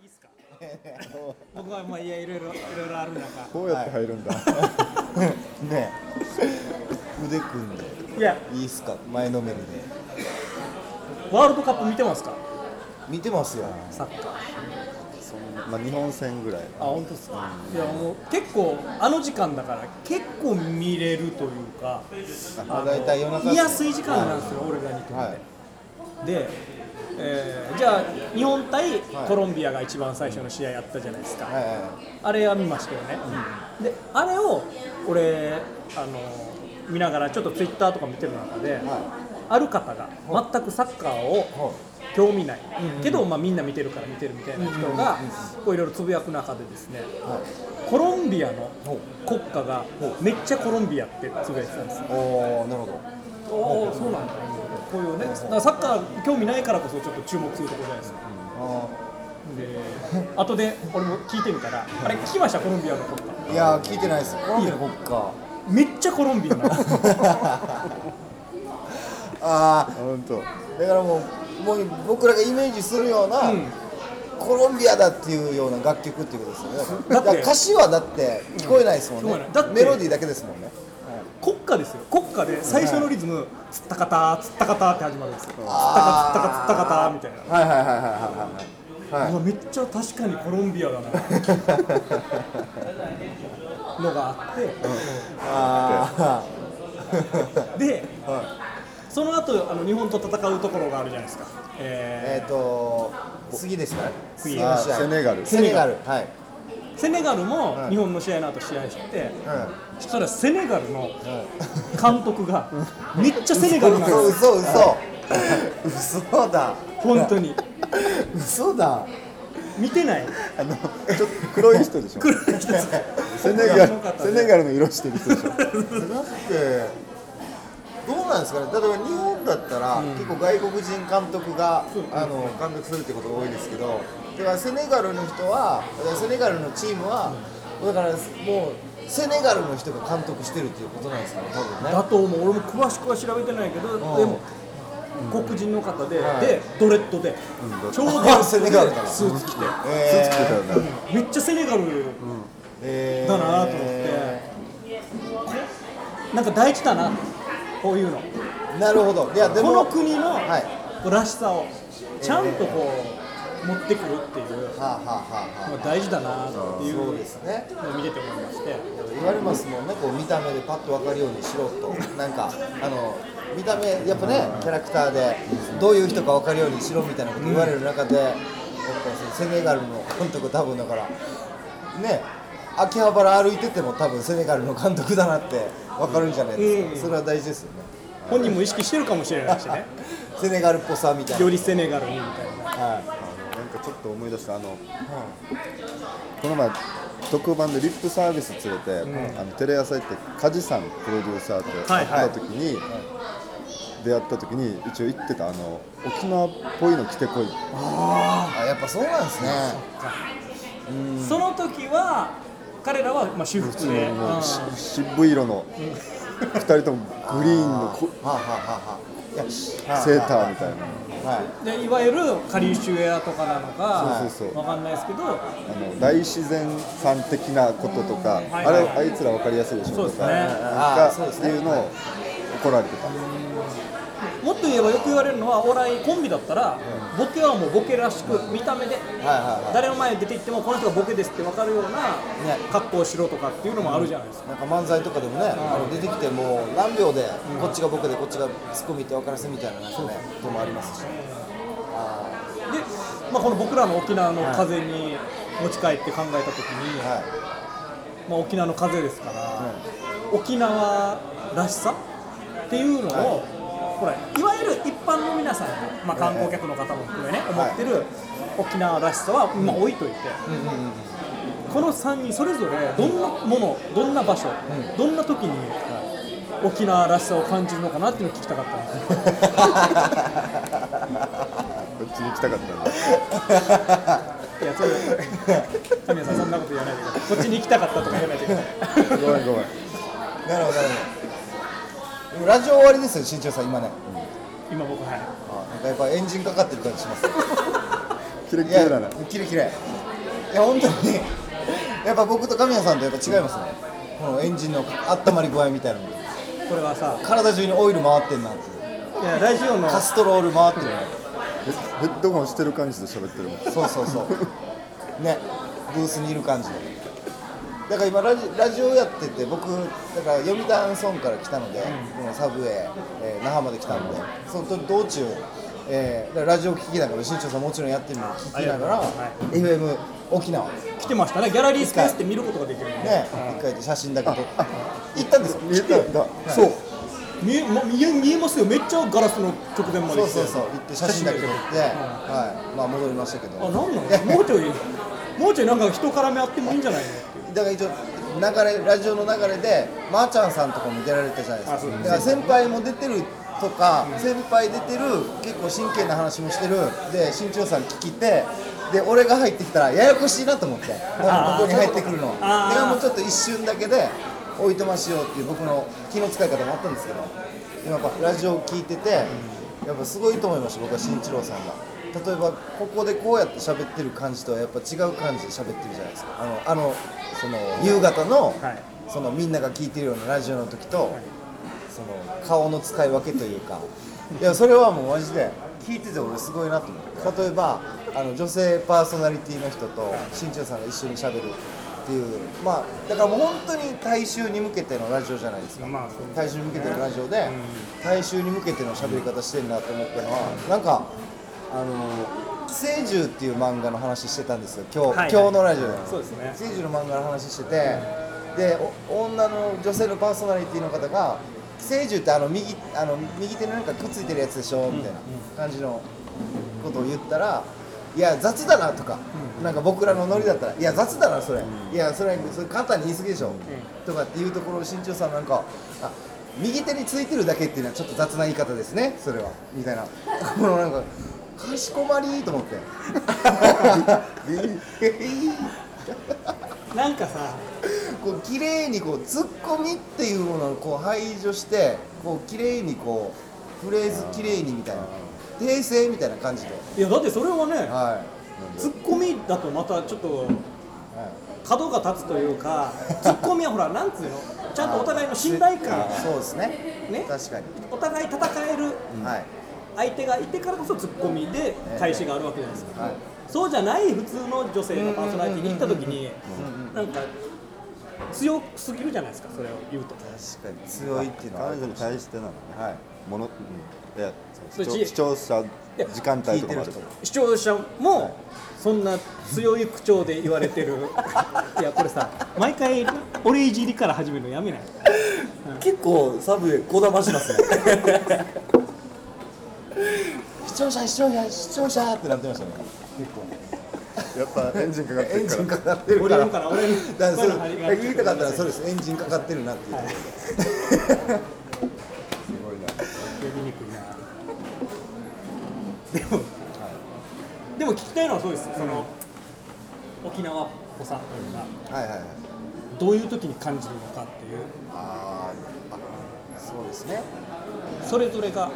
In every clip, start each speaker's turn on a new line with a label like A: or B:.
A: いいっすか？僕はまあいやいろいろいろいろある中。
B: こうやって入るんだ、
C: ね腕組んで。
A: いや。
C: いいっすか？前のめりで。
A: ワールドカップ見てますか？
C: 見てますよ。
A: サッカー。
B: そんまあ、日本戦ぐらい。
A: あ本当ですか？いやもう結構あの時間だから結構見れるというか
C: まあ大体夜中
A: 見やすい時間なんですよ、俺らにとって、
C: はい。
A: で、えーじゃあ日本対コロンビアが一番最初の試合やったじゃないですか、
C: はいはいはい。
A: あれは見ましたよね、であれを俺あの見ながらちょっとツイッターとか見てる中で、ある方が全くサッカーを興味ない、けど、まあ、みんな見てるから見てるみたいな人がこういろいろつぶやく中でですね、コロンビアの国歌がめっちゃコロンビアってつぶやいてたんですよ。
C: おおなるほど。
A: おおそうなんだこういうねだからサッカー興味ないからこそちょっと注目するところじゃないですか。で後で俺も聞いてみたらあれ聞きましたコロンビアの国歌
C: いやー聞いてないです。コロンビアの国歌
A: めっちゃコロンビアな。の
C: あ
B: 本当。
C: あだからもうもう僕らがイメージするような、
A: うん。
C: コロンビアだっていうような楽曲っていうことですよね。
A: だ
C: 歌詞はだって聞こえないですもんね。
A: だって
C: メロディーだけですもんね
A: 国歌ですよ。国歌で最初のリズム「つったかたつったかた」って始まるんですよ「つったかつったかつったかた」みたいな。
C: はいはいはいはいはいはいはいう
A: わめっちゃ確かにコロンビアだな。のがあって。
C: あ
A: で
C: あ はい。
A: その後あの日本と戦うところがあるじゃないですか、え
C: えっ、ー、と次ですか
A: 次
B: セネガル。
C: セネガル。はい、
A: ーセネガルも
C: はい。
A: 日本の試合の後試合して、
C: は
A: そしたらセネガルの監督がめっちゃセネガルなんです。よ
C: 嘘嘘嘘。嘘だ。
A: 本当に。
C: 嘘だ。
A: 見てない？
B: あのちょっと黒い人でしょ。
A: 黒い人です。
B: セネガルセネガルの色してる人でしょ。
C: だってどうなんですかね。例えば日本だったら、結構外国人監督が、あの監督するってことが多いですけどだからセネガルの人はセネガルのチームは、だからもうセネガルの人が監督してるっていうことなんですかね多分ね。
A: だと思う。俺も詳しくは調べてないけど、でも黒人の方で、
C: はい
A: でドレッドで、ちょうど
C: あ セネガルだな。
A: スーツ着て、
C: え
B: スーツ着てたよね
A: めっちゃセネガル
C: え
A: だなと思って、なんか大事だなこういうの。
C: なるほど。いやで
A: こ
C: も
A: の国の
C: はい。
A: らしさをちゃんとこう持ってくるっていう
C: はあ、はあはあは
A: のが大事だなってい
C: う
A: う
C: ですね。
A: のを見てて思いまして。
C: 言われますもんねこう見た目でパッと分かるようにしろと。なんかあの見た目やっぱねキャラクターでどういう人か分かるようにしろみたいなこと言われる中で、やっぱセネガルの監督多分だからね秋葉原歩いてても多分セネガルの監督だなって分かるんじゃないですか、
A: うん。
C: それは大事ですよね。
A: 本人も意識してるかもしれないしね。
C: セネガルっぽさみたいな。
A: よりセネガルにみたいな。
C: はい
B: ちょっと思い出したあのこの前特番でリップサービス連れて、あのテレ朝行って梶さんプロデューサーと
A: はい
B: 会った時に、出会った時に一応言ってたあの沖縄っぽいの着てこい。
C: あやっぱそうなんですね。
A: その時は彼らはまあ私服で、
B: 渋い色の二人ともグリーンのこ
C: はあ、はあはあは
B: セーターみたいな
C: はい。
A: でいわゆるカリウシュエアとかなのか
B: そうそうそう。
A: わかんないですけど。
B: あの大自然さん的なこととか、
A: はい。
B: あれあいつら分かりやすいでしょとか
A: ね。
B: っていうのを怒られてた、
A: もっと言えばよく言われるのはお笑いコンビだったら、ボケはもうボケらしく見た目で、誰の前に出て行ってもこの人がボケですって分かるような
C: ね。
A: 格好をしろとかっていうのもあるじゃないですか、
C: なんか漫才とかでもね、あの出てきてもう何秒でこっちが僕でこっちがツッコミって分からせみたいななんかねこともありますし。あ
A: で、まあ、この僕らの沖縄の風に持ち帰って考えた時に、まあ、沖縄の風ですから、沖縄らしさっていうのを、ほらいわゆる一般の皆さんが、まあ、観光客の方も含めね、思ってる沖縄らしさは、まあ、置いといて、この3人それぞれどんなものどんな場所、どんな時に沖縄らしさを感じるのかなっていうのを聞きたかったんです。よ
B: こっちに行きたかったんで
A: いやそれ神谷さんそんなこと言わないでください。こっちに行きたかったとか言わないでください。
B: ごめんごめん。
C: なるほどなるほどでもラジオ終わりですよ新庄さん今ね。
A: 今僕はい。
C: あなんかやっぱエンジンかかってる感じします。
B: キレッキレだね
C: いやキレキレ。いや本当にやっぱ僕と神谷さんとやっぱ違いますね。このエンジンの温まり具合みたいなの。
A: これはさ
C: 体中にオイル回ってんなっていう。
A: いやラジオの
C: カストロール回ってる。ね
B: ヘッドホンしてる感じで喋ってるもん。
C: そうそうそう。ねブースにいる感じでだから今ラジラジオやってて僕だから読谷村から来たので、このサブウェイ、えー那覇まで来たのでその道中、えーラジオ聞きながら新庄さんもちろんやってるのを聞きながら、
A: あり
C: FM 沖縄。
A: 来てましたね。ギャラリースペースって見ることができるんで。
C: ね一回で写真だけ撮って。行ったんです。よ
B: 見えたんだ。
A: そう。見え,、ま、見え見えますよ。めっちゃガラスの直前まで
C: そうそうそう。行って写真だけ撮って、はい。まあ戻りましたけど。
A: あなんなのもうちょいもうちょいなんか人絡みあってもいいんじゃないの？
C: だから一応流れラジオの流れでまー、ちゃんさんとかも出られたじゃないですか。
A: あそうです
C: だから先輩も出てるとか、先輩出てる結構真剣な話もしてる。で新潮さん聞きてで俺が入ってきたらややこしいなと思ってここに入ってくるの。
A: あー。
C: でもうちょっと一瞬だけでおいとましようっていう僕の気の使い方もあったんですけど今やっぱラジオを聞いててやっぱすごいと思いました僕は新一郎さんが例えばここでこうやって喋ってる感じとはやっぱ違う感じで喋ってるじゃないですか。あのあのその夕方の、
A: はい。
C: そのみんなが聞いてるようなラジオの時と、その顔の使い分けというか。いやそれはもうマジで聞いてて俺すごいなと思う例えばあの女性パーソナリティの人と新庄さんが一緒にしゃべるっていうまあだからもう本当に大衆に向けてのラジオじゃないですか、
A: まあ
C: 大衆に向けてのラジオで、大衆に向けての喋り方してるなと思ったのはなんかあの「寄生獣」っていう漫画の話してたんですよ。今日,、
A: はいはい。
C: 今日のラジオで。
A: そうですね。
C: 寄生獣の漫画の話してて。でお女の女性のパーソナリティの方が「寄生獣ってあの右あの右手になんかくっついてるやつでしょ」みたいな感じのことを言ったら「いや雑だな」とか、なんか僕らのノリだったら「いや雑だなそれ、いやそれそれ簡単に言い過ぎでしょ」とかっていうところを新潮さんなんか「あ右手についてるだけっていうのはちょっと雑な言い方ですねそれは」みたいな。このなんかかしこまりと思って。
A: なんかさ。
C: こう綺麗にこうツッコミっていうものをこう排除してこう綺麗にこうフレーズ綺麗にみたいな。訂正みたいな感じで。
A: いやだってそれはね
C: は
A: ツッコミだとまたちょっと角が立つというかツッコミはほら なんつうの？ちゃんとお互いの信頼感。
C: そうですね。
A: ね？
C: 確かに、
A: お互い戦える。
C: はい
A: 相手がいてからこそツッコミで返しがあるわけじゃないですか、
C: はい。
A: そうじゃない普通の女性のパーソナリティに行った時になんか強すぎるじゃないですかそれを言うと。
C: 確かに強いっていうのはあ
B: 彼女に対してなのね
C: はい。
B: もの、うん、いや視聴視聴者時間帯とかもある
A: 視聴者もそんな強い口調で言われてる。いやこれさ毎回俺いじりから始めるのやめない。
C: 結構サブウェイこだましますね。視聴者視聴者視聴者ってなってましたね。結構
B: やっぱエンジンかかって
C: エン
B: るから。
C: ジンかかってる。
A: 俺
C: から
A: 言うから俺に
C: だからそれ言いたかったらそうですエンジンかかってるなっていうところで、
B: すごいな
A: 呼びにくいなでも、でも聞きたいのはそうですその沖縄っぽさというか
C: はいはいはい
A: どういう時に感じるのかっていう
C: あーあそうですね
A: それぞれが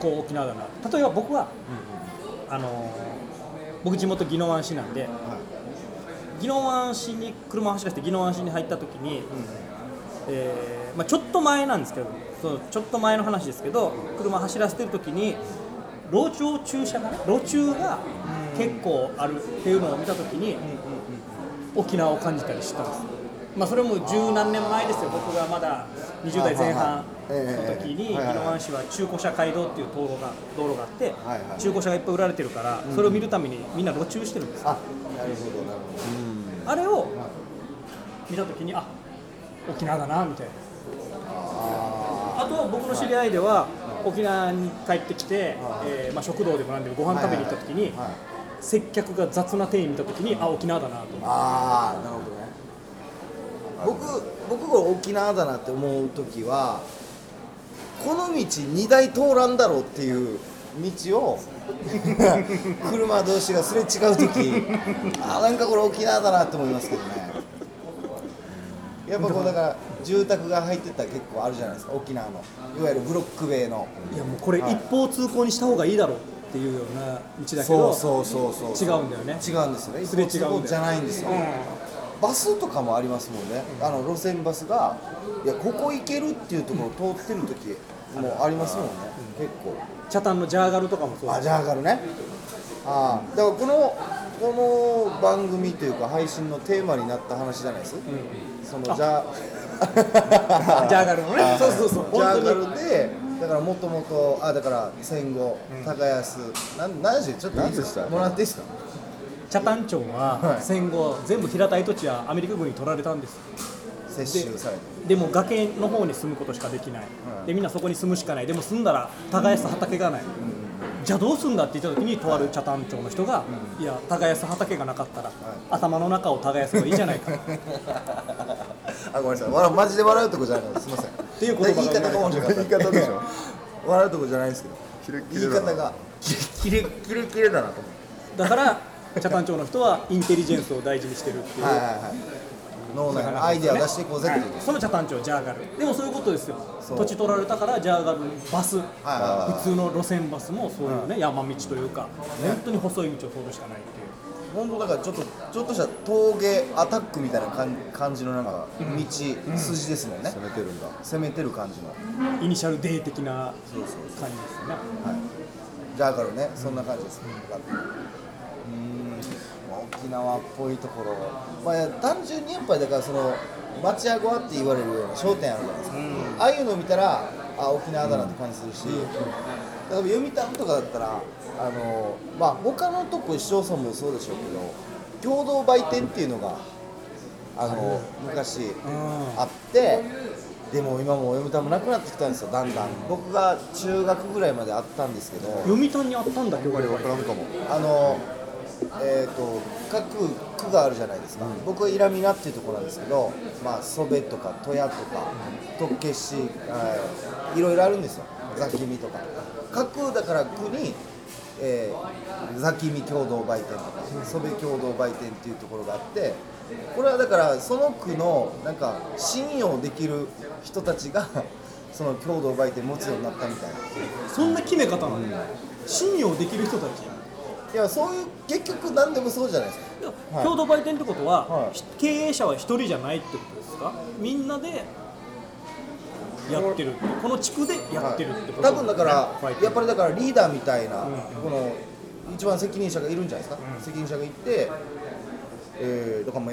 A: こう沖縄だな。例えば僕は、あのー僕地元宜野湾市なんで宜野湾市に車を走らせて宜野湾市に入った時に、えーまあ、ちょっと前なんですけどそのちょっと前の話ですけど車走らせてる時に路上駐車がね路中が結構あるっていうのを見た時に沖縄を感じたりしたんですまあそれも十何年前ですよ。僕がまだ20代前半の時に宜野湾市は中古車街道っていう道路が道路があって中古車がいっぱい売られてるからそれを見るためにみんな路中してるんですよ。
C: あなるほどなるほ
A: あれを見た時にあ沖縄だなみたいな。あとは僕の知り合いでは沖縄に帰ってきて、えーまあ、食堂でもなんでもご飯食べに行った時に接客が雑な店員見た時にあ沖縄だなと思って。
C: ああなるほど。ね僕僕が沖縄だなって思う時はこの道2台通らんだろうっていう道を 車同士がすれ違う時。あなんかこれ沖縄だなって思いますけどね。やっぱこうだから住宅が入ってたら結構あるじゃないですか。沖縄の。いわゆるブロック塀の。
A: いやもうこれ一方通行にした方がいいだろうっていうような道だけど
C: そうそうそうそう
A: 違うんだよね。
C: 違うんですよね。
A: すれ違う
C: じゃないんですよ、バスとかもありますもんね、あの路線バスがいやここ行けるっていうところを通ってる時もありますもんね、結構。
A: チャタンのジャーガルとかもそう。
C: あジャーガルね。ああだからこのこの番組というか配信のテーマになった話じゃないです、そのジャー
A: ジャーガルのね。そうそうそう。
C: ジャーガ
A: に
C: ルでだからもともとあだから戦後高安なん何でしたちょっといで
B: した？
C: もらっていいですか？
A: 北谷町
C: は
A: はい。戦後全部平たい土地はアメリカ軍に取られたんです。
C: 接収されて。
A: でも崖の方に住むことしかできない、でみんなそこに住むしかない。でも住んだら耕す畑がない、じゃあどうすんだって言った時にとある北谷町の人が、いや耕す畑がなかったら、頭の中を耕せばいいじゃないか。
C: あごめんなさい。マジで笑うとこじゃない。のすみません。
A: ていう言葉が
C: 言い方が面白かった
B: 言い方でしょ。
C: 笑うとこじゃないんですけど。
B: キレッキ
C: 言い方がキレキレキレだなと思って
A: だから北谷町の人はインテリジェンスを大事にしてるっていう、
C: はいはいはい。脳内のアイデアを出していこうぜっていう。
A: その北谷町ジャーガル。でもそういうことですよ。土地取られたからジャーガルバス、
C: はいはいはい。
A: 普通の路線バスもそういうね、山道というか、本当に細い道を通るしかないっていう。
C: 本当だからちょっとちょっとした峠アタックみたいな感感じのなんか道、筋ですもんね。
B: 攻めてるんだ。
C: 攻めてる感じの。
A: イニシャル D 的な感じですよね。
C: はい。ジャーカルね。そんな感じです、うん。まあ沖縄っぽいところ。まあ単純にやっぱりだからその町屋小屋って言われるような商店あるじゃないですか、ああいうのを見たらあ沖縄だなって感じするし、例えば読谷とかだったらあのまあ他のとこ市町村もそうでしょうけど共同売店っていうのがあの昔あってでも今もう読谷もなくなってきたんですよだんだん。僕が中学ぐらいまであったんですけど。
A: 読谷にあったんだ今日
B: 分からんかも。
C: あのえー、と各区があるじゃないですか、僕はイラミナっていうところなんですけど、まあ、ソベとか戸谷とか特決市はいろいろあるんですよ。ザキミとか。各だから区に、えーザキミ共同売店とかソベ共同売店っていうところがあってこれはだからその区のなんか信用できる人たちが その共同売店持つようになったみたいな。
A: そんな決め方なの、信用できる人たち
C: いやそういう結局何でもそうじゃないですか。
A: 共同売店ってことは、
C: はい。
A: ひ経営者は一人じゃないってことですか。みんなでやってるこの地区でやってるってこと
C: 多分だからやっぱりだからリーダーみたいなこの一番責任者がいるんじゃないですか。責任者がいてえーとかも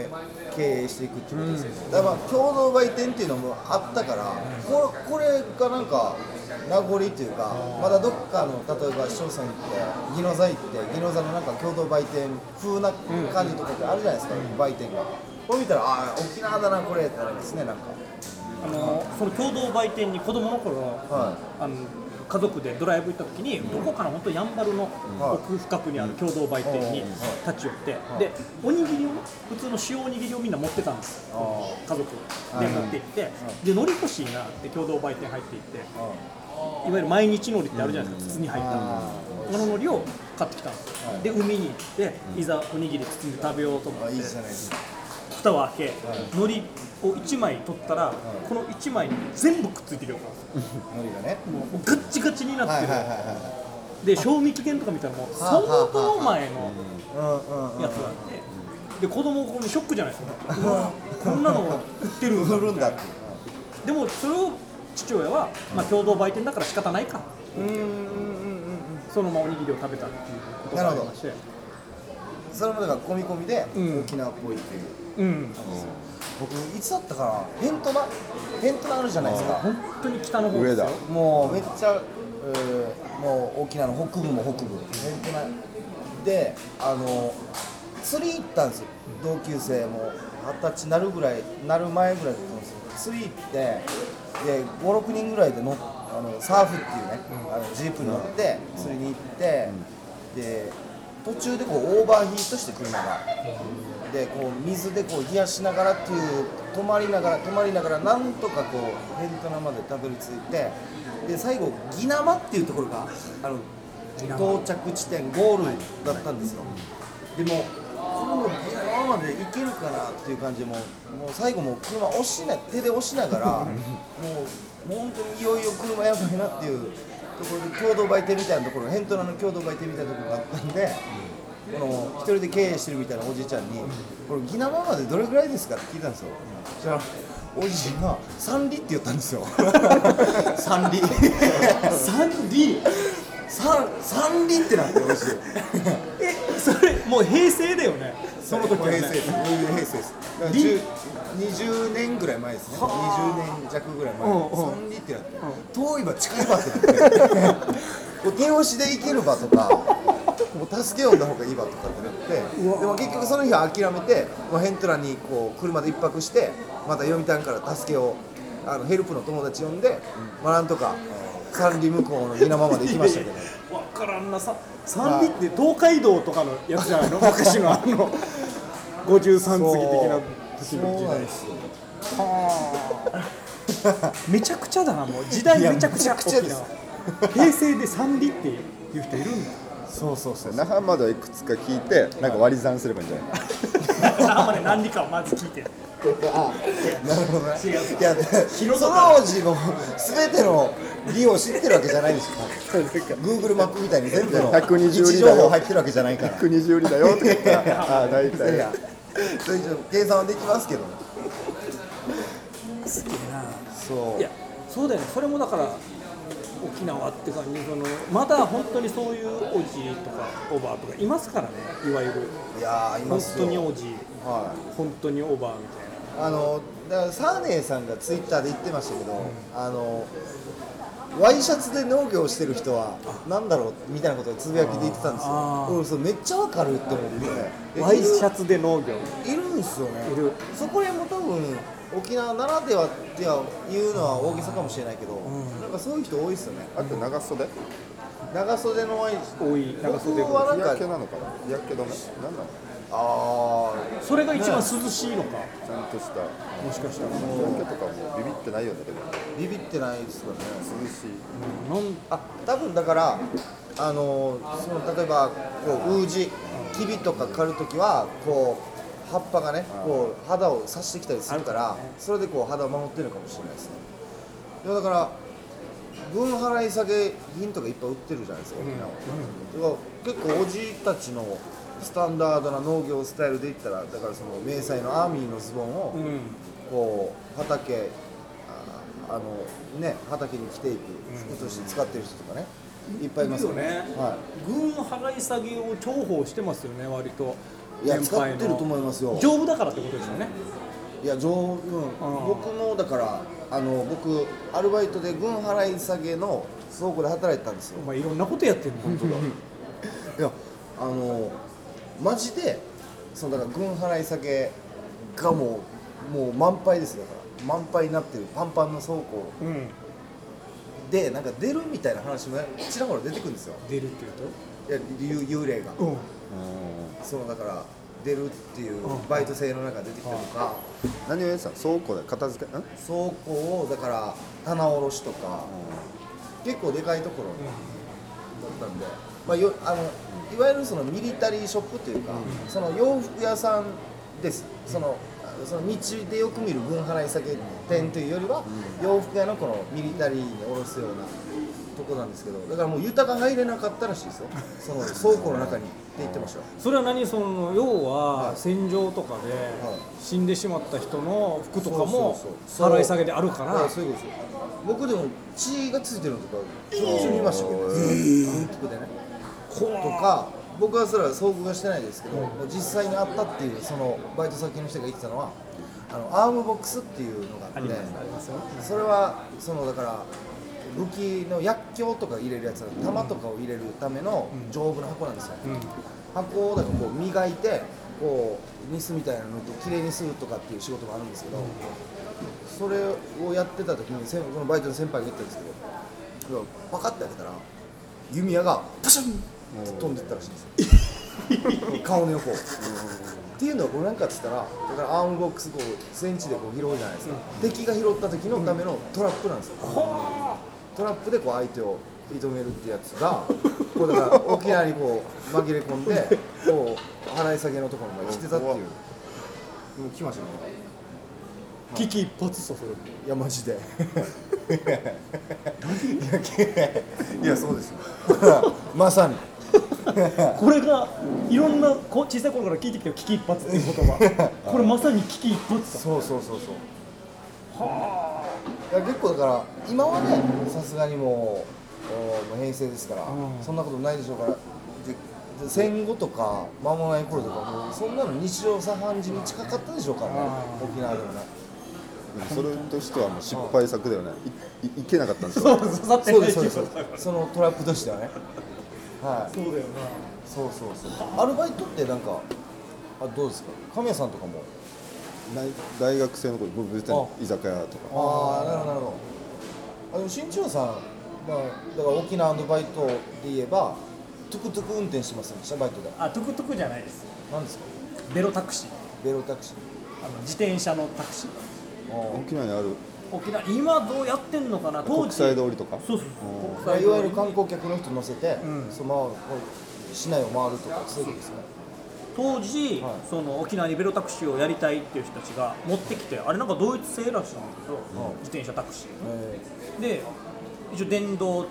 C: 経営していくっていうことですよだからまあ共同売店っていうのもあったからこれこれがなんか名残っていうかまだどっかの例えば市町村行って宜野座行って宜野座のなんか共同売店風な感じとかってあるじゃないですか売店が。これ見たらああ沖縄だなこれってなりますねなんか。
A: あのその共同売店に子供の頃、
C: は
A: あの家族でドライブ行った時に、どこかの本当やんばるの
C: はい。
A: 奥深くにある共同売店に立ち寄って、でおにぎりをね普通の塩おにぎりをみんな持ってたんです。
C: あ
A: 家族で持って行って、で海苔欲しいなって共同売店入っていって、い。わゆる毎日海苔ってあるじゃないですか、筒に入ったあの海苔を買ってきたんですよ、で海に行っていざおにぎり包んで食べようと思って。
C: あいいじゃないですか
A: 蓋を開け、海苔を1枚取ったら、この1枚に全部くっついてるよ。
C: 海苔がね。
A: もうガッチガチになってる、で賞味期限とか見たらもう相当前のやつがあってで子供これショックじゃないですか。うわこんなの売ってる
C: 売るんだって。
A: でもそれを父親は、まあ、共同売店だから仕方ないか。そのままおにぎりを食べたっていうことがありまして。
C: それもだから込み込みで
A: うん。
C: 沖縄っぽいっていう、
A: うん。
C: 僕いつだったかな？ヘントナヘントナあるじゃないですか。
A: 本当に北の方ですよ。
B: 上だ。
C: もうめっちゃ、えーもう沖縄の北部も北部。ヘントナであの釣り行ったんですよ。同級生も。二十歳なるぐらいなる前ぐらいだったんですよ。釣り行ってで56人ぐらいで乗っあのサーフっていうね、あのジープに乗って釣りに行って、で途中でこうオーバーヒートして車が。でこう水でこう冷やしながらっていう止まりながら止まりながらなんとかこうヘントナまでたどり着いてで最後ギナマっていうところがあの到着地点ゴールだったんですよ。でもこれもギナマまで行けるかなっていう感じでもうもう最後もう車押しな手で押しながら もう本当にいよいよ車やばいなっていうところで共同売店みたいなところヘントラの共同売店みたいなところがあったんで、この一人で経営してるみたいなおじいちゃんに「これギナマまでどれぐらいですか?」って聞いたんですよ。そしたらおじいが「三里」って言ったんですよ。三里？
A: 三 D
C: 三三里ってなっておじい
A: えそれもう平成だよね。その時はね。
C: 平成です。平成ですだから
A: り
C: 10 20年ぐらい前ですね。20年弱ぐらい前。三里ってなって遠い場近い場ってなって。こう手押しで行ける場とかもう助け呼んだ方がいい場とかってなってでも結局その日は諦めてもうヘントラにこう車で一泊してまた読谷から助けをあのヘルプの友達呼んで、まあ、なんとか三里向こうの稲間まで行きましたけど。
A: わからんな。さ三里って東海道とかのやつじゃないの？昔のあの53次的な時の時代。
C: そうなんですよ。
A: めちゃくちゃだなもう。時代めちゃくちゃ
C: いやめちゃくちゃです。
A: 沖縄。平成で三里っていう人いるんだ
C: そうそうそう
B: 那覇まではいくつか聞いてなんか割り算すればいいんじゃない？
A: あんまり何里かをまず聞いて。
C: あなるほどね。
A: 違う。
C: いやその王子の全ての利を知ってるわけじゃないでしょ Google マップみたいに全部の
B: 120
C: 位置情報入ってるわけじゃないから。
B: 120売りだよとか言った。らああ大
C: い
B: 体
C: やそれ以上計算はできますけどね
A: すげえな。
C: そう。
A: いやそうだよね。それもだから沖縄って感じそのまだ本当にそういうおじとかおばあとかいますからねいわゆる。
C: いやーい
A: 本
C: ますよ。
A: 当におじ
C: はい
A: 本当におばあみたいな。
C: あのだからサーネーさんがツイッターで言ってましたけど、あのワイシャツで農業してる人はなんだろうみたいなことをつぶやきで言ってたんですよ。
A: あー
C: 俺それめっちゃわかるって思って。え
A: ワイシャツで農業。
C: いるんですよね。
A: いる。
C: そこら辺も多分沖縄ならではっては言うのは大げさかもしれないけど、なんかそういう人多いですよね。
B: あと長袖？
C: 長袖のワイシ
A: 多い長袖
C: 僕はなんか
B: 日焼けなのかな？日焼け止め？なんなの？
C: あ
A: それが一番涼しいのか。
B: ちゃんとした。
A: もしかしたら
B: 日焼けとかもビビってないよねでも。
C: ービビってないですよね。
B: 涼しい。
A: なん
C: あ多分だからあのその例えばこうウージキビとか刈るときはこう葉っぱがねこう肌を刺してきたりするからそれでこう肌を守ってるのかもしれないですね。いやだから分払い下げ品とかいっぱい売ってるじゃないですか沖縄。は、だから結構おじいたちのスタンダードな農業スタイルで言ったらだからその迷彩のアーミーのズボンを
A: うん。
C: こう畑ああのね畑に着ていく服として使ってる人とかねいっぱいいますよね。
A: ね。
C: は
A: 軍払い下げを重宝してますよね割と。
C: い、いや使ってると思いますよ。
A: 丈夫だからってことですよね。
C: いや上うん。僕もだからあの僕アルバイトで軍払い下げの倉庫で働いてたんですよ。
A: お前いろんなことやってるの本当だ。
C: いやあのマジでそのだから軍払い下げがもうもう満杯ですよ。だから満杯になってるパンパンの倉庫。
A: うん。
C: でなんか出るみたいな話もちらほら出てくるんですよ。
A: 出るっていう
C: いや幽幽霊が、
A: とうん。
C: そのだから出るっていうバイト制の中で出てきたとか、
B: 何をやってたの？倉庫で片付け？ん？
C: 倉庫をだから棚卸しとか、結構でかいところ。だったんで、まあ、よあのいわゆるそのミリタリーショップというか、その洋服屋さんです。そのその道でよく見る分払い下げ店というよりは、洋服屋のこのミリタリーに卸すようなとこなんですけどだからもう豊が入れなかったらしいですよ。その倉庫の中に。って言ってましたよ。
A: それは何その要は
C: はい。
A: 戦場とかで
C: はい。
A: 死んでしまった人の服とかも払い下げであるから。
C: はいそういうことですよ。僕でも血がついてるのとかちょいちょい見ましたけど軍服でね。とか僕はそれは遭遇はしてないですけど、もう実際にあったっていうそのバイト先の人が言ってたのはあのアームボックスっていうのがあってそれはそのだから武器の薬莢とか入れるやつ弾とかを入れるための丈夫な箱なんですよ、
A: うん。
C: 箱をだからこう磨いてこうニスみたいなのときれいにするとかっていう仕事もあるんですけど、それをやってた時にこのバイトの先輩が言ったんですけどパカッて開けたら弓矢がパシャンって飛んでったらしいんですよ。顔の横。をっていうのはこれなんかっつったらだから ammo box こう戦地でこう拾うじゃないですか、敵が拾った時のためのトラップなんですよ、トラップでこう相手を射止めるってやつが こうだから沖縄にこう紛れ込んでこう払い下げのところまで来てたっていう。もう来ましたね。
A: 危機一髪さそれ
C: いやマジで。い。やいやそうですよ。まさに。
A: これがいろんなこ小さい頃から聞いてきたよ危機一髪っていう言葉。これまさに危機一髪さ
C: そうそうそうそう。はあ結構だから今はねさすがにもうおもう平成ですから、
A: うん
C: そんなことないでしょうからでで戦後とか間もない頃とかもうそんなの日常茶飯事に近かったでしょうからね
A: あ
C: 沖縄でもね。
B: それとしてはもう失敗作だよね。いいいけなかったんですよ。
A: そう
C: ですそうです。そのトラップとしてはね。はい。
A: そうだよな。
C: そうそうそう。アルバイトってなんかあどうですか？神谷さんとかも
B: 大学生の頃僕別に居酒屋とか。
C: ああなるほどなるほど。あでも新千代さん、まあ、だから沖縄のバイトで言えばトゥクトゥク運転してますよねバイトで。
A: あトゥクトゥクじゃないです。
C: 何ですか？
A: ベロタクシー。
C: ベロタクシー。
A: あの自転車のタクシー。
B: 沖縄にある。
A: 沖縄今どうやってんのかな？当時国
B: 際通りとか？
A: そうそう
B: う。ん。
A: 国際通り。
C: いわゆる観光客の人乗せて、
A: うん。
C: その市内を回るとかそういうことですね
A: 当時、
C: はい。
A: その沖縄にベロタクシーをやりたいっていう人たちが持ってきてあれなんかドイツ製らしいんだけど、自転車タクシー。
C: え
A: で一応電動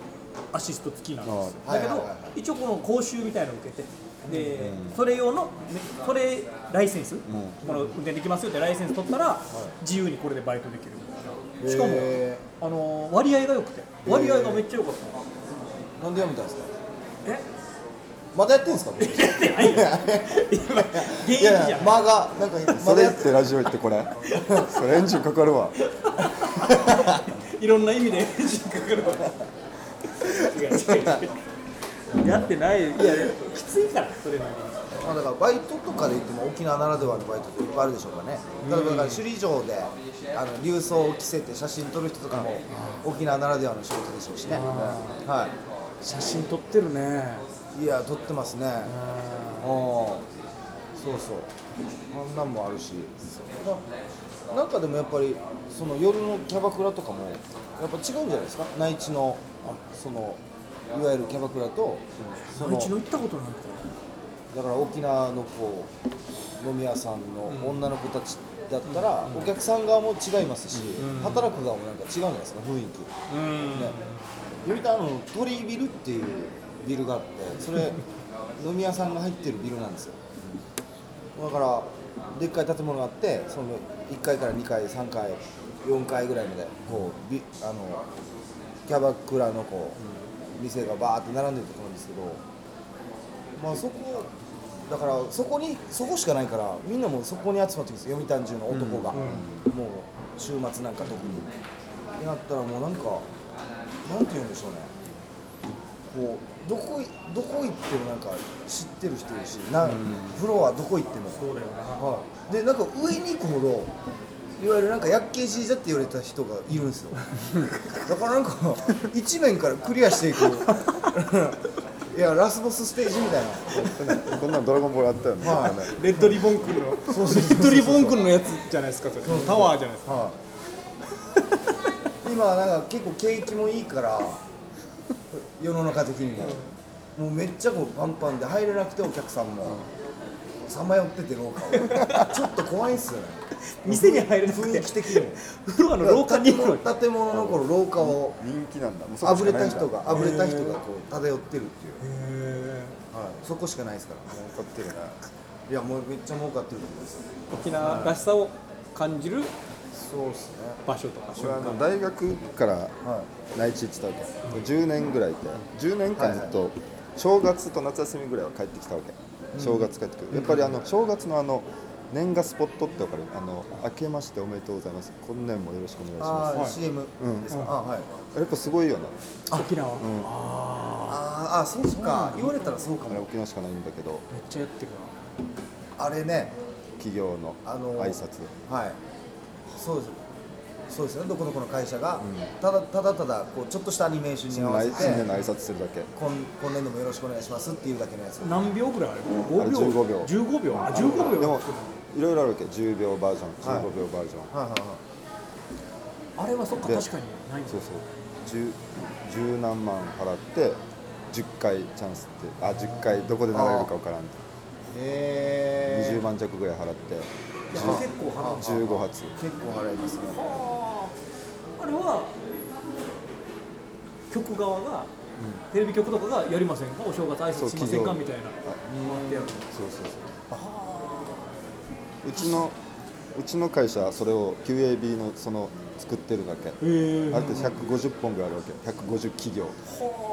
A: アシスト付きなんですよ。だけど、一応この講習みたいなのを受けてで、それ用のねそれライセンス、この運転できますよってライセンス取ったら、自由にこれでバイトできる。しかも、
C: へ
A: あの割合が良くて。割合がめっちゃ良かった
C: ーなんでやめたんですか？
A: え？
C: まだやってんですか？
A: やってない
C: やいや
A: じゃん
C: 間がなんかま
B: それっ
C: て
B: てラジオ行ってこれ。それエンジンかかるわ。
A: いろんな意味でエンジンかかるわ。やってない。いやきついからそれなりに。
C: まあだからバイトとかで言っても沖縄ならではのバイトっていっぱいあるでしょうからね。例えばだから首里城であの流装を着せて写真撮る人とかも沖縄ならではの仕事でしょうしね。は
A: 写真撮ってるね
C: いいや撮ってますね。うん。そうそう。あんなんもあるし。ななんかでもやっぱりその夜のキャバクラとかもやっぱ違うんじゃないですか？内地のあそのいわゆるキャバクラとその
A: うちの行ったことない。
C: だから沖縄のこう飲み屋さんの女の子たちだったら、お客さん側も違いますし、働く側もなんか違うんじゃないですか？雰囲気、
A: うん。
C: ね。読谷の鳥居ビルっていうビルがあってそれ飲み屋さんが入ってるビルなんですよ。だからでっかい建物があってその1階から2階3階4階ぐらいまでこうビあのキャバクラのこう店がバーって並んでるところなんですけどまあそこだからそこにそこしかないからみんなもうそこに集まってくるんですよ。読谷中の男が、もう週末なんか特に。ってなったらもうなんかなんて言うんでしょうねこうどこいどこ行ってもなんか知ってる人いるしな、フロアどこ行っても。
A: そうだよな。
C: はい、でなんか上に行くほどいわゆるなんか薬系じいだって言われた人がいるんですよ。だからなんか一面からクリアしていく。いやラスボスステージみたいな。
B: こんなんドラゴンボールあったよね、
C: はい。
B: ね
A: レッドリボン君のレッドリボン君のやつじゃないですかそれ。タワーじゃないですか。
C: はい、今なんか結構景気もいいから世の中的にも、もうめっちゃこうパンパンで入れなくてお客さんも。さまよってて廊下を。ちょっと怖いんすよね。
A: 店に入れなく
C: 雰
A: て
C: 囲気的にも。
A: フロアの廊下に行くのに。
C: 建物の頃廊下を
B: 人気なんだ。もうそこ
C: あぶれた人があぶれた人がこう漂ってるっていう、
A: へ
C: はい、そこしかないですから。
B: 儲かってるね
C: いやもうめっちゃ儲かってると思います
A: 沖縄らしさを感じる
C: そうっすね。
A: 場所とか。
B: 俺はあの大学から
C: は
B: 内地行ってたわけ。10年ぐらいいて10年間ずっと正月と夏休みぐらいは帰ってきたわけ。正月帰ってくる。やっぱりあの正月のあの年賀スポットってわかる？あの明けましておめでとうございます。今年もよろしくお願いしま
C: ああ、
A: はい。
C: CM
B: うん
C: ですか、あはい。
B: すやっぱすごいよね
A: 沖縄、
B: うん。
C: あーあそうか。言われたらそうかも。
B: 沖縄しかないんだけど。
A: めっちゃやってる
C: あれね
B: 企業の
C: あの
B: 挨拶。
C: はいそうですそうですねどこどこの会社が、
B: ん。
C: ただただただこうちょっとしたアニメーションに合わせて
B: 新年の挨拶するだけ。
C: 今今年度もよろしくお願いしますっていうだけのやつ。
A: な何秒ぐらいある？
B: あれ
A: 5秒。
B: 15秒
A: ？15秒。あ15秒。
B: でもいろいろあるわけ。10秒バージョン
C: はい。
B: 15秒バージョン、
C: はいはいはい
A: あれはそっか
B: で
A: 確かにないんだ。
B: そうそう。十十何万払って10回チャンスってあ10回どこで流れるか分からんって。
C: へえ
B: 20万弱ぐらい払って
A: 結構払う
B: 15発。
C: 結構払いますね
A: あれは局側が、テレビ局とかがやりませんか？お正月挨拶しませんか？みたいな。
B: そうそうそう。うちのうちの会社はそれを QAB のその作ってるだけ。
A: へえ
B: あれって150本ぐらいあるわけ。150企業、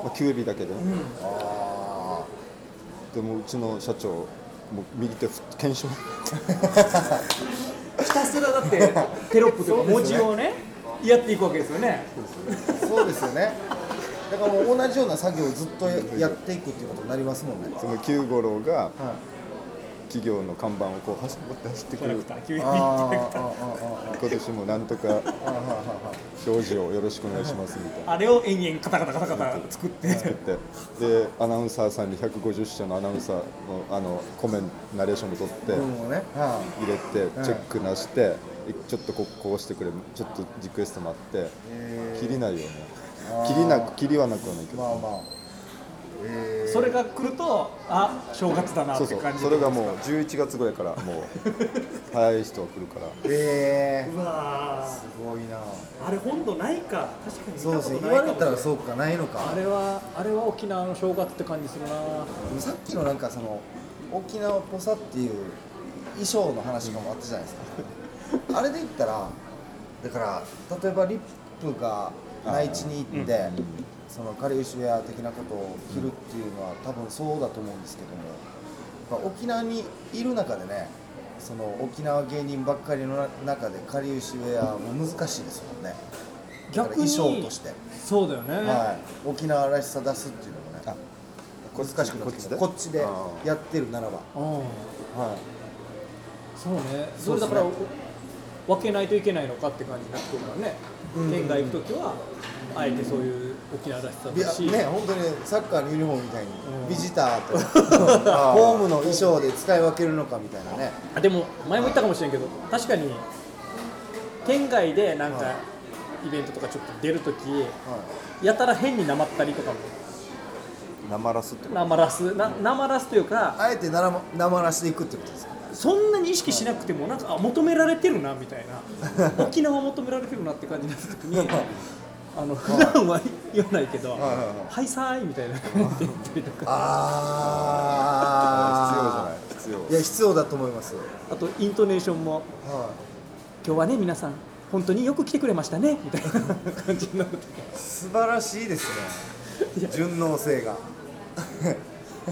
B: まあ、QAB だけでね、
C: あ
B: でもうちの社長もう右手ふ検証
A: ひたすらだってテロップとか文字をねやっていくわけですよね。
C: あそうですよね。だからもう同じような作業をずっとやっていくっていうことになりますもんね。
B: その9五郎が
C: はい
B: 企業の看板をこう走って走ってくる今年もなんとか表示をよろしくお願いしますみたいな。
A: あれを延々カタカタカタカタ作って。
B: 作って。でアナウンサーさんに150社のアナウンサーのあのコメンナレーションも取って入れてチェックなしてちょっとここうしてくれちょっとリクエスト待って切りないよね。切りなく切りはなくはないけど、
C: いまあまあ。えー
A: それが来るとあ正月だなっ
B: そうそう。
A: て感じ
B: それがもう11月ぐらいからもう 早い人が来るから。
C: え
A: うわ
C: ー。すごいな。
A: ーあれ本土ないか。確かに
C: そうですね
A: 見たことないかも
C: 言われたらそうかないのか。
A: あれはあれは沖縄の正月って感じするな。
C: さっきのなんかその沖縄っぽさっていう衣装の話とかもあったじゃないですか。あれで言ったらだから例えばリップが内地に行って、そのカリウシウェア的なことを着るっていうのは多分そうだと思うんですけどもやっぱ沖縄にいる中でねその沖縄芸人ばっかりの中でカリウシウェアも難しいですもんね。
A: 逆に
C: 衣装として、
A: そうだよね、
C: はい、沖縄らしさ出すっていうのもね
B: あ
C: 難しくなって
B: こっち
C: こっちでやってるならば、
A: うん。
C: は
A: そうね。それだから分けないといけないのかって感じになってるからね、
C: うん。
A: 県外行く時はあえてそういう沖縄らしさ
C: い、い
A: だし、
C: やね本当にサッカーのユニフォームみたいに、
A: うん。
C: ビジターと ホームの衣装で使い分けるのかみたいなね。
A: あでも前も言ったかもしれんけど確かに県外でなんか
C: は
A: イベントとかちょっと出る時
C: は
A: やたら変になまったりとかも。
B: なまらすってこと？
A: なまらす。ななまらすというか
C: い、あえてならなまらしていくってことですか？
A: そんなに意識しなくてもなんかあ求められてるなみたいな。沖縄求められてるなって感じになった時に あの普段は言わないけど「
C: はいはいはい。
A: はいさーい」みたいな感じで言ったりとか。
C: あ
B: 必要じゃない。必要。
C: いや必要だと思います、
A: あとイントネーションも
C: は「
A: 今日はね皆さん本当によく来てくれましたね」みたいな感じになる
C: 素晴らしいですね。順応性が。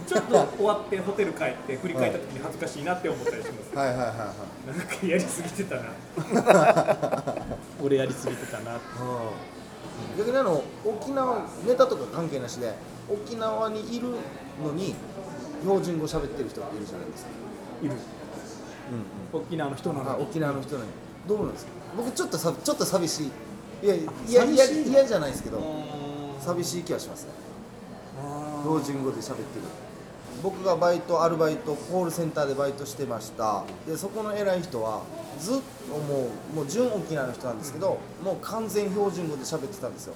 A: ちょっと終わってホテル帰って振り返った時に恥ずかしいなって思ったりします。
C: はいはいはいはい。
A: なんかやりすぎてたな。俺やりすぎてたな
C: 逆にあの沖縄ネタとか関係なしで沖縄にいるのに標準語喋ってる人っているじゃないですか、
A: いる。沖縄の人な
C: あ
A: のに。
C: 沖縄の人なのに。どうなんですか？僕ちょっとさちょっと寂しい。いやいやいや嫌じゃないですけど
A: う
C: 寂しい気はしますね。標準語で喋ってる僕がバイトアルバイトコールセンターでバイトしてました。でそこの偉い人はずっともうもう純沖縄の人なんですけどもう完全標準語で喋ってたんですよ、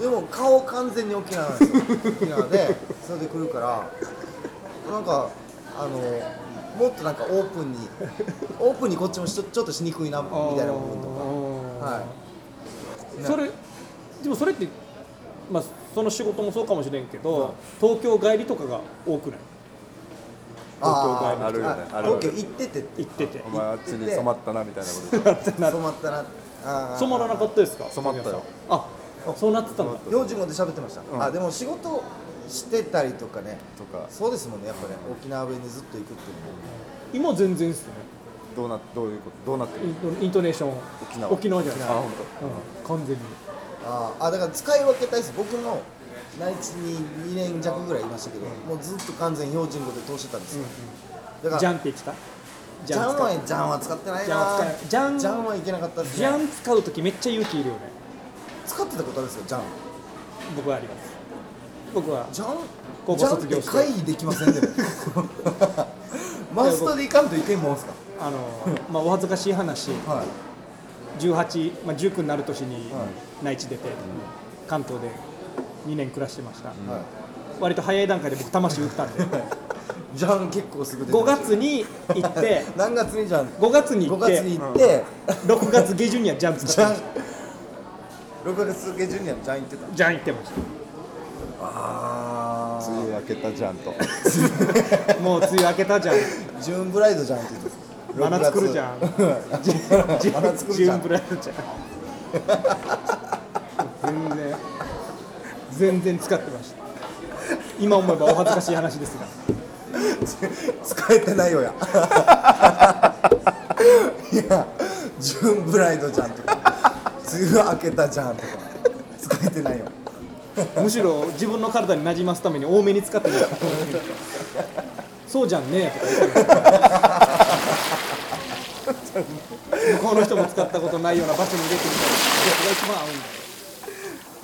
C: でも顔完全に沖縄なんですよ。沖縄で。それで来るからなんかあのもっとなんかオープンにオープンにこっちもちょちょっとしにくいなみたいな部分とか。はい。
A: それでもそれってまあその仕事もそうかもしれんけど、東京帰りとかが多くない？東京帰
B: るよねある
C: 東京行っててって。
A: 行ってて。
B: お前あっちに染まったなみたいなこと。
C: 染まったな。
A: 染まらなかったですか？
B: 染まったよ。
A: あそうなってたんだ。
C: 標準語で喋ってました、
B: うん。
C: あでも仕事してたりとかね。
B: とか。
C: そうですもんねやっぱね。沖縄弁でずっと行くっていうのも。
A: 今全然っすね。
B: どうなどういうこと？どうなってる？
A: イントイントネーション。
B: 沖縄。
A: 沖縄じゃない。
B: あ本
A: うん、完全に。
C: あーあだから使い分けたいです。僕の内地に2年弱ぐらいいましたけど、もうずっと完全標準語で通してたんですよ、だから
A: ジャンって言ってた？
C: ジャンはジャンは使ってないな。
A: ジャン
C: ジャンはいけなかったです
A: ジ
C: ね
A: ャン使う時めっちゃ勇気いるよね。
C: 使ってたことあるんですよジャン。
A: 僕はあります。僕は
C: ジャン
A: 高校卒業して。
C: って回避できませんでも。マストでいかんといけんもんすか？
A: あの、まあ、お恥ずかしい話。
C: はい。
A: 18、まあ、19になる年に
C: はい。
A: 内地出て、関東で2年暮らしてました、
C: はい。
A: 割と早い段階で僕魂打ったんで。
C: じゃん結構すぐ出て
A: 5月に行って。
C: 何月にじゃん
A: ？5月に行
C: 5
A: って。
C: 月に行って、
A: 6月下旬にはジャン使って
C: じゃん
A: まし
C: 6月下旬にはじゃん行ってた。
A: たジャン行ってまし
C: あ
B: 梅雨明けたじゃんと。
A: た もう梅雨明けたじゃん。
C: ジューンブライドじゃんって言ってた。
A: 真夏来るじゃん。
C: 6月。真夏来るじゃん。
A: ジューンブライドじゃん。全然全然使ってました。今思えばお恥ずかしい話ですが。
C: 使えてないよや。いやジューンブライドじゃんとか。梅雨明けたじゃんとか。使えてないよ。
A: むしろ自分の体に馴染ますために多めに使ってました。そうじゃんね。とか向こうの人も使ったことないような場所に入れてみたらどこが一番合うんだ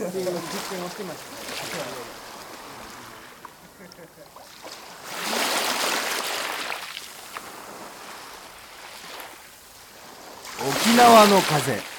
A: っていう実験をしてました。
C: 沖縄の風。